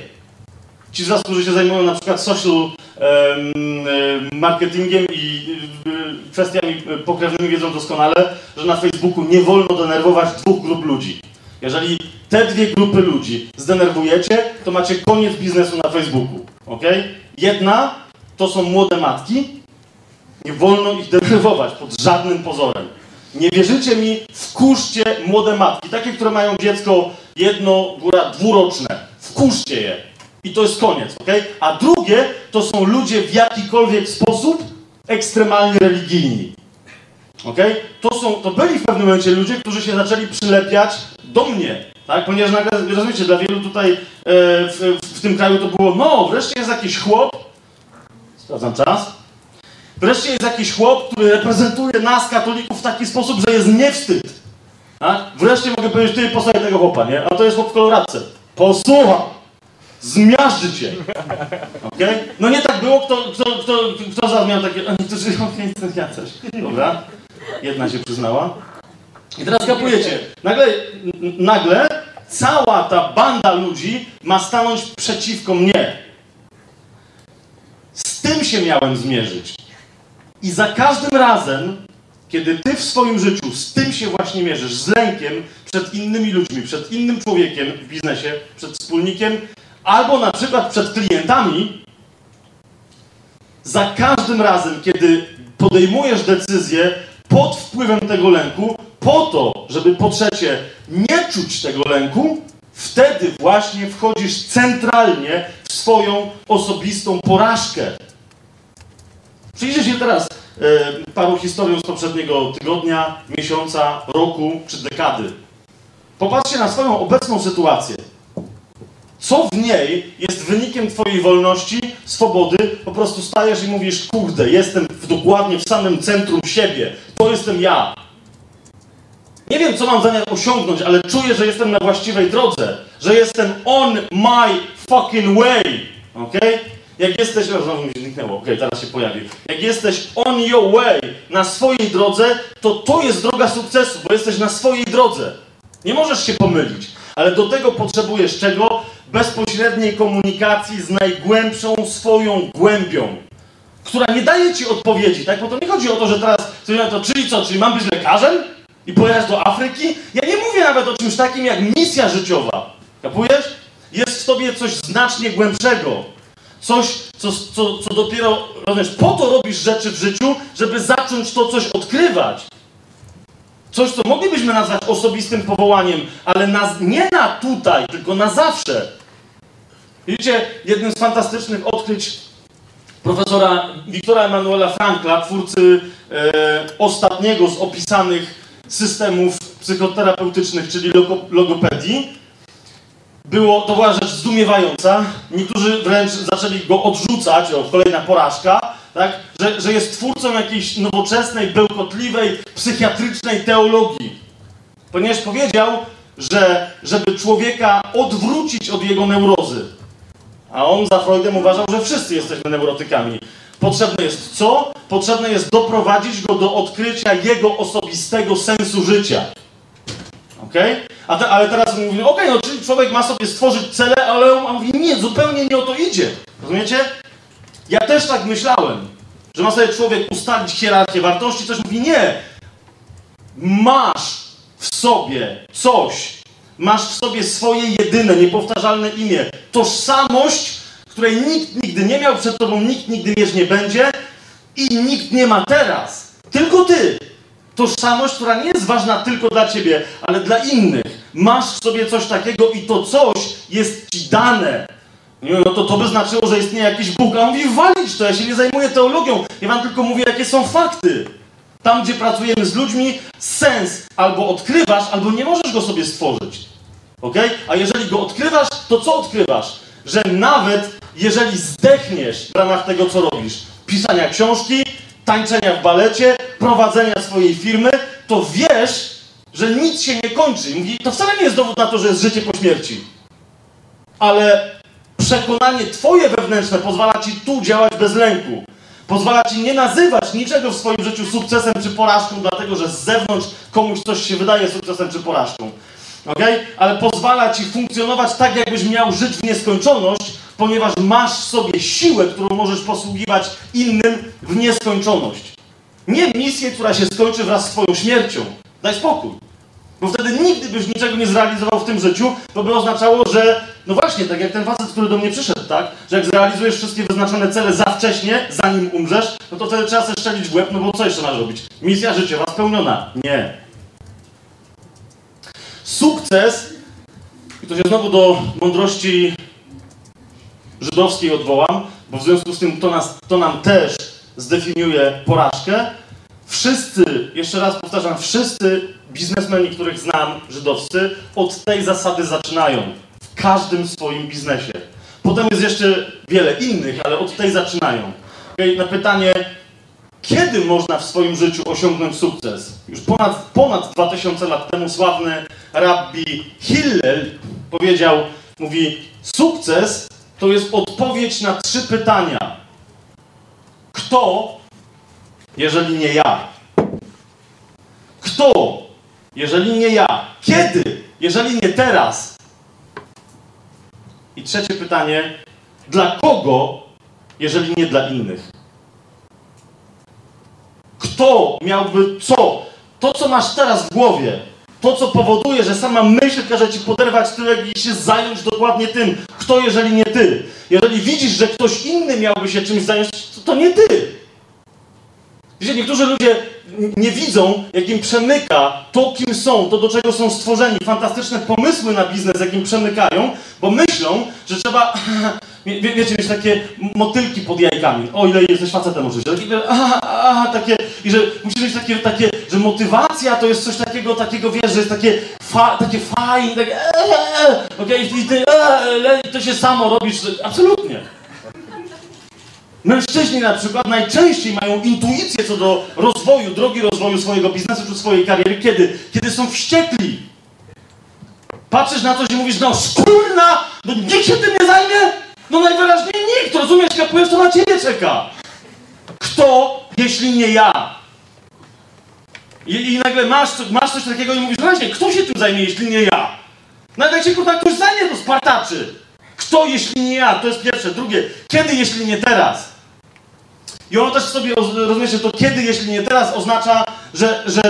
Ci z Was, którzy się zajmują na przykład social em, em, marketingiem i y, kwestiami y, pokrewnymi wiedzą doskonale, że na Facebooku nie wolno denerwować dwóch grup ludzi. Jeżeli te dwie grupy ludzi zdenerwujecie, to macie koniec biznesu na Facebooku. ok? Jedna to są młode matki. Nie wolno ich denerwować pod żadnym pozorem. Nie wierzycie mi, wkurzcie młode matki, takie, które mają dziecko jedno, góra dwuroczne. Wkurzcie je. I to jest koniec, ok? A drugie to są ludzie w jakikolwiek sposób ekstremalnie religijni. ok? To, są, to byli w pewnym momencie ludzie, którzy się zaczęli przylepiać do mnie. Tak? Ponieważ nagle, rozumiecie, dla wielu tutaj e, w, w tym kraju to było, no, wreszcie jest jakiś chłop, sprawdzam czas, wreszcie jest jakiś chłop, który reprezentuje nas, katolików, w taki sposób, że jest nie wstyd. Tak? Wreszcie mogę powiedzieć, ty posłuchaj tego chłopa, nie? A to jest chłop w koloradce. Posłucham! Zmiażdży cię. Okay? No nie tak było, kto, kto, kto, kto z was miał takie, a niektórzy, okej, to ja też. Dobra, jedna się przyznała. I teraz kapujecie, nagle, nagle cała ta banda ludzi ma stanąć przeciwko mnie. Z tym się miałem zmierzyć. I za każdym razem, kiedy ty w swoim życiu z tym się właśnie mierzysz, z lękiem przed innymi ludźmi, przed innym człowiekiem w biznesie, przed wspólnikiem, albo na przykład przed klientami, za każdym razem, kiedy podejmujesz decyzję pod wpływem tego lęku, po to, żeby po trzecie nie czuć tego lęku, wtedy właśnie wchodzisz centralnie w swoją osobistą porażkę. Przyjrzyj się teraz paru historiom z poprzedniego tygodnia, miesiąca, roku czy dekady. Popatrzcie na swoją obecną sytuację. Co w niej jest wynikiem Twojej wolności, swobody? Po prostu stajesz i mówisz, kurde, jestem w, dokładnie w samym centrum siebie. To jestem ja. Nie wiem, co mam zamiar osiągnąć, ale czuję, że jestem na właściwej drodze. Że jestem on my fucking way. Ok? Jak jesteś... O, znowu mi zniknęło. Ok, teraz się pojawi. Jak jesteś on your way, na swojej drodze, to to jest droga sukcesu, bo jesteś na swojej drodze. Nie możesz się pomylić. Ale do tego potrzebujesz czego? Bezpośredniej komunikacji z najgłębszą swoją głębią, która nie daje ci odpowiedzi, tak? Bo to nie chodzi o to, że teraz to, czyli co, czyli mam być lekarzem i pojechać do Afryki? Ja nie mówię nawet o czymś takim jak misja życiowa. Kapujesz? Jest w tobie coś znacznie głębszego. Coś, co, co, co dopiero, rozumiesz, po to robisz rzeczy w życiu, żeby zacząć to coś odkrywać. Coś, co moglibyśmy nazwać osobistym powołaniem, ale na, nie na tutaj, tylko na zawsze. Widzicie, jednym z fantastycznych odkryć profesora Wiktora Emanuela Frankla, twórcy e, ostatniego z opisanych systemów psychoterapeutycznych, czyli logo, logopedii, było, to była rzecz zdumiewająca. Niektórzy wręcz zaczęli go odrzucać, o, kolejna porażka, tak? że, że jest twórcą jakiejś nowoczesnej, bełkotliwej, psychiatrycznej teologii. Ponieważ powiedział, że żeby człowieka odwrócić od jego neurozy, a on za Freudem uważał, że wszyscy jesteśmy neurotykami. Potrzebne jest co? Potrzebne jest doprowadzić go do odkrycia jego osobistego sensu życia. Okej? Te, ale teraz mówi, okej, no czyli człowiek ma sobie stworzyć cele, ale on mówi, nie, zupełnie nie o to idzie. Rozumiecie? Ja też tak myślałem, że ma sobie człowiek ustalić hierarchię wartości, coś mówi, nie. Masz w sobie coś, masz w sobie swoje jedyne, niepowtarzalne imię, tożsamość, której nikt nigdy nie miał, przed tobą nikt nigdy mieć nie będzie i nikt nie ma teraz. Tylko ty. Tożsamość, która nie jest ważna tylko dla ciebie, ale dla innych. Masz w sobie coś takiego i to coś jest ci dane. No to to by znaczyło, że istnieje jakiś Bóg. A on mówi, walić to, ja się nie zajmuję teologią. Ja wam tylko mówię, jakie są fakty. Tam, gdzie pracujemy z ludźmi, sens albo odkrywasz, albo nie możesz go sobie stworzyć. Ok? A jeżeli go odkrywasz, to co odkrywasz? Że nawet jeżeli zdechniesz w ramach tego, co robisz, pisania książki, tańczenia w balecie, prowadzenia swojej firmy, to wiesz, że nic się nie kończy. Mówi, to wcale nie jest dowód na to, że jest życie po śmierci. ale przekonanie twoje wewnętrzne pozwala ci tu działać bez lęku. Pozwala ci nie nazywać niczego w swoim życiu sukcesem czy porażką, dlatego że z zewnątrz komuś coś się wydaje sukcesem czy porażką. Okay? Ale pozwala ci funkcjonować tak, jakbyś miał żyć w nieskończoność, ponieważ masz w sobie siłę, którą możesz posługiwać innym w nieskończoność. Nie misję, która się skończy wraz z Twoją śmiercią. Daj spokój. Bo wtedy nigdy byś niczego nie zrealizował w tym życiu, to by oznaczało, że, no właśnie, tak jak ten facet, który do mnie przyszedł, tak? Że jak zrealizujesz wszystkie wyznaczone cele za wcześnie, zanim umrzesz, no to wtedy trzeba sobie strzelić w łeb, no bo co jeszcze masz robić? Misja życiowa spełniona. Nie. Sukces, i to się znowu do mądrości żydowskiej odwołam, bo w związku z tym to, nas, to nam też zdefiniuje porażkę. Wszyscy, jeszcze raz powtarzam, wszyscy biznesmeni, których znam, żydowscy, od tej zasady zaczynają. W każdym swoim biznesie. Potem jest jeszcze wiele innych, ale od tej zaczynają. Okay? Na pytanie, kiedy można w swoim życiu osiągnąć sukces? Już ponad, ponad 2000 lat temu sławny rabbi Hillel powiedział, mówi, sukces to jest odpowiedź na trzy pytania. Kto, jeżeli nie ja? Kto, jeżeli nie ja? Kiedy, jeżeli nie teraz? I trzecie pytanie, dla kogo, jeżeli nie dla innych? Kto miałby co? To, co masz teraz w głowie, to, co powoduje, że sama myśl każe ci poderwać tyłek i się zająć dokładnie tym, kto, jeżeli nie ty. Jeżeli widzisz, że ktoś inny miałby się czymś zająć, to, nie ty. Wiecie, niektórzy ludzie nie widzą, jak im przemyka to, kim są, to, do czego są stworzeni. Fantastyczne pomysły na biznes, jak im przemykają, bo myślą, że trzeba, wie, wie- wiecie, mieć takie motylki pod jajkami. O, ile jesteś facetem oczywiście. Takie, aha, aha, takie, I że musisz mieć takie, takie, że motywacja to jest coś takiego, takiego, wiesz, że jest takie, fa, takie fajne, takie, eee, okej, i ty, eee, to się samo robisz. Absolutnie. Mężczyźni na przykład najczęściej mają intuicję co do rozwoju, drogi rozwoju swojego biznesu czy swojej kariery. Kiedy? Kiedy są wściekli. Patrzysz na coś i mówisz, no szkurna, no nikt się tym nie zajmie? No najwyraźniej nikt, rozumiesz, kapujesz, to na ciebie czeka. Kto, jeśli nie ja? I, i nagle masz, masz coś takiego i mówisz, właśnie, kto się tym zajmie, jeśli nie ja? Nawet jak się kurwa ktoś zajmie, to spartaczy. Kto, jeśli nie ja? To jest pierwsze. Drugie, kiedy, jeśli nie teraz? I ono też sobie, roz- rozumiecie, to kiedy, jeśli nie teraz, oznacza, że, że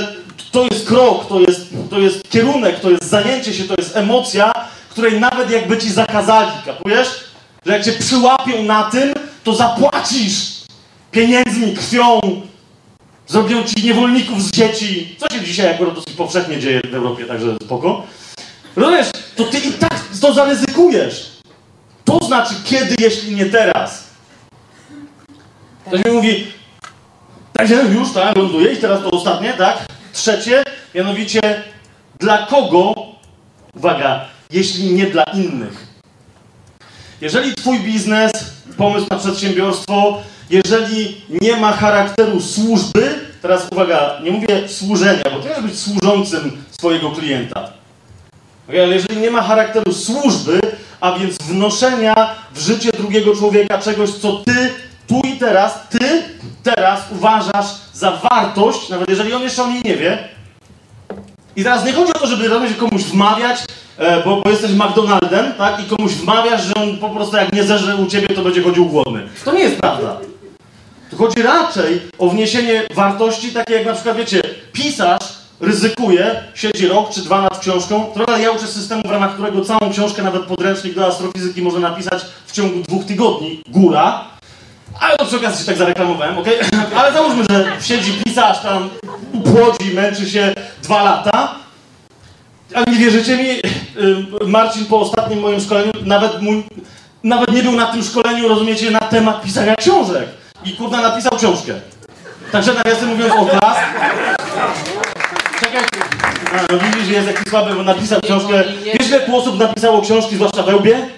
to jest krok, to jest, to jest kierunek, to jest zajęcie się, to jest emocja, której nawet jakby ci zakazali, kapujesz? Że jak cię przyłapią na tym, to zapłacisz pieniędzmi, krwią, zrobią ci niewolników z dzieci. Co się dzisiaj akurat dosyć powszechnie dzieje w Europie, także spoko. Rozumiesz, to ty i tak to zaryzykujesz. To znaczy kiedy, jeśli nie teraz. Ktoś mi mówi, także już, tak, ląduje i teraz to ostatnie, tak? Trzecie, mianowicie, dla kogo, uwaga, jeśli nie dla innych. Jeżeli twój biznes, pomysł na przedsiębiorstwo, jeżeli nie ma charakteru służby, teraz uwaga, nie mówię służenia, bo ty możesz być służącym swojego klienta. Okej, ale jeżeli nie ma charakteru służby, a więc wnoszenia w życie drugiego człowieka czegoś, co ty tu i teraz, ty teraz uważasz za wartość, nawet jeżeli on jeszcze o niej nie wie. I teraz nie chodzi o to, żeby rozumieć, komuś wmawiać, e, bo, bo jesteś McDonaldem, tak? I komuś wmawiasz, że on po prostu jak nie zerze u ciebie, to będzie chodził głodny. To nie jest prawda. Tu chodzi raczej o wniesienie wartości, takie jak na przykład, wiecie, pisarz ryzykuje, siedzi rok czy dwa nad książką. Trochę ja uczę systemu, w ramach którego całą książkę, nawet podręcznik do astrofizyki może napisać w ciągu dwóch tygodni, góra. Ale to przy okazji się tak zareklamowałem, okej? Ale załóżmy, że siedzi pisarz tam, płodzi, męczy się dwa lata. Ale nie wierzycie mi, y, Marcin po ostatnim moim szkoleniu nawet mój, nawet nie był na tym szkoleniu, rozumiecie, na temat pisania książek. I kurna napisał książkę. Także nawiasem mówiąc o klask. Czekaj. A, no widzisz, że jest jakiś słaby, bo napisał książkę. Wiesz, ile tu osób napisało książki, zwłaszcza we łbie?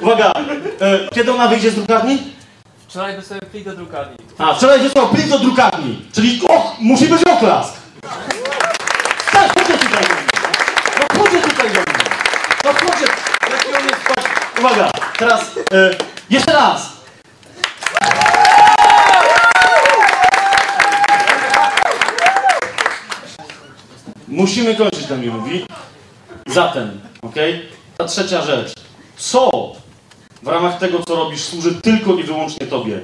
Uwaga, e, kiedy ona wyjdzie z drukarni? Wczoraj wysłałem plik do drukarni. A, wczoraj wysłał plik do drukarni. Czyli och, musi być oklask. Tak, chodźcie tutaj. No chodźcie tutaj do mnie. No chodźcie. Jaki on jest, Uwaga, teraz e, jeszcze raz. Musimy kończyć, ten mówi. Zatem, okej? Ta trzecia rzecz. Co w ramach tego, co robisz, służy tylko i wyłącznie Tobie?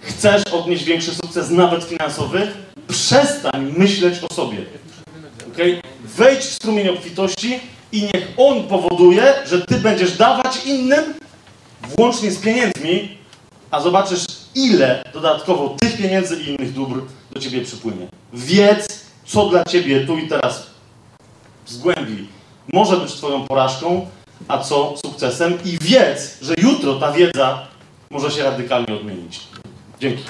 Chcesz odnieść większy sukces, nawet finansowy? Przestań myśleć o sobie. okej? Wejdź w strumień obfitości i niech on powoduje, że Ty będziesz dawać innym, włącznie z pieniędzmi, a zobaczysz, ile dodatkowo tych pieniędzy i innych dóbr do Ciebie przypłynie. Wiedz, co dla Ciebie tu i teraz z głębi może być Twoją porażką, a co sukcesem i wiedz, że jutro ta wiedza może się radykalnie odmienić. Dzięki.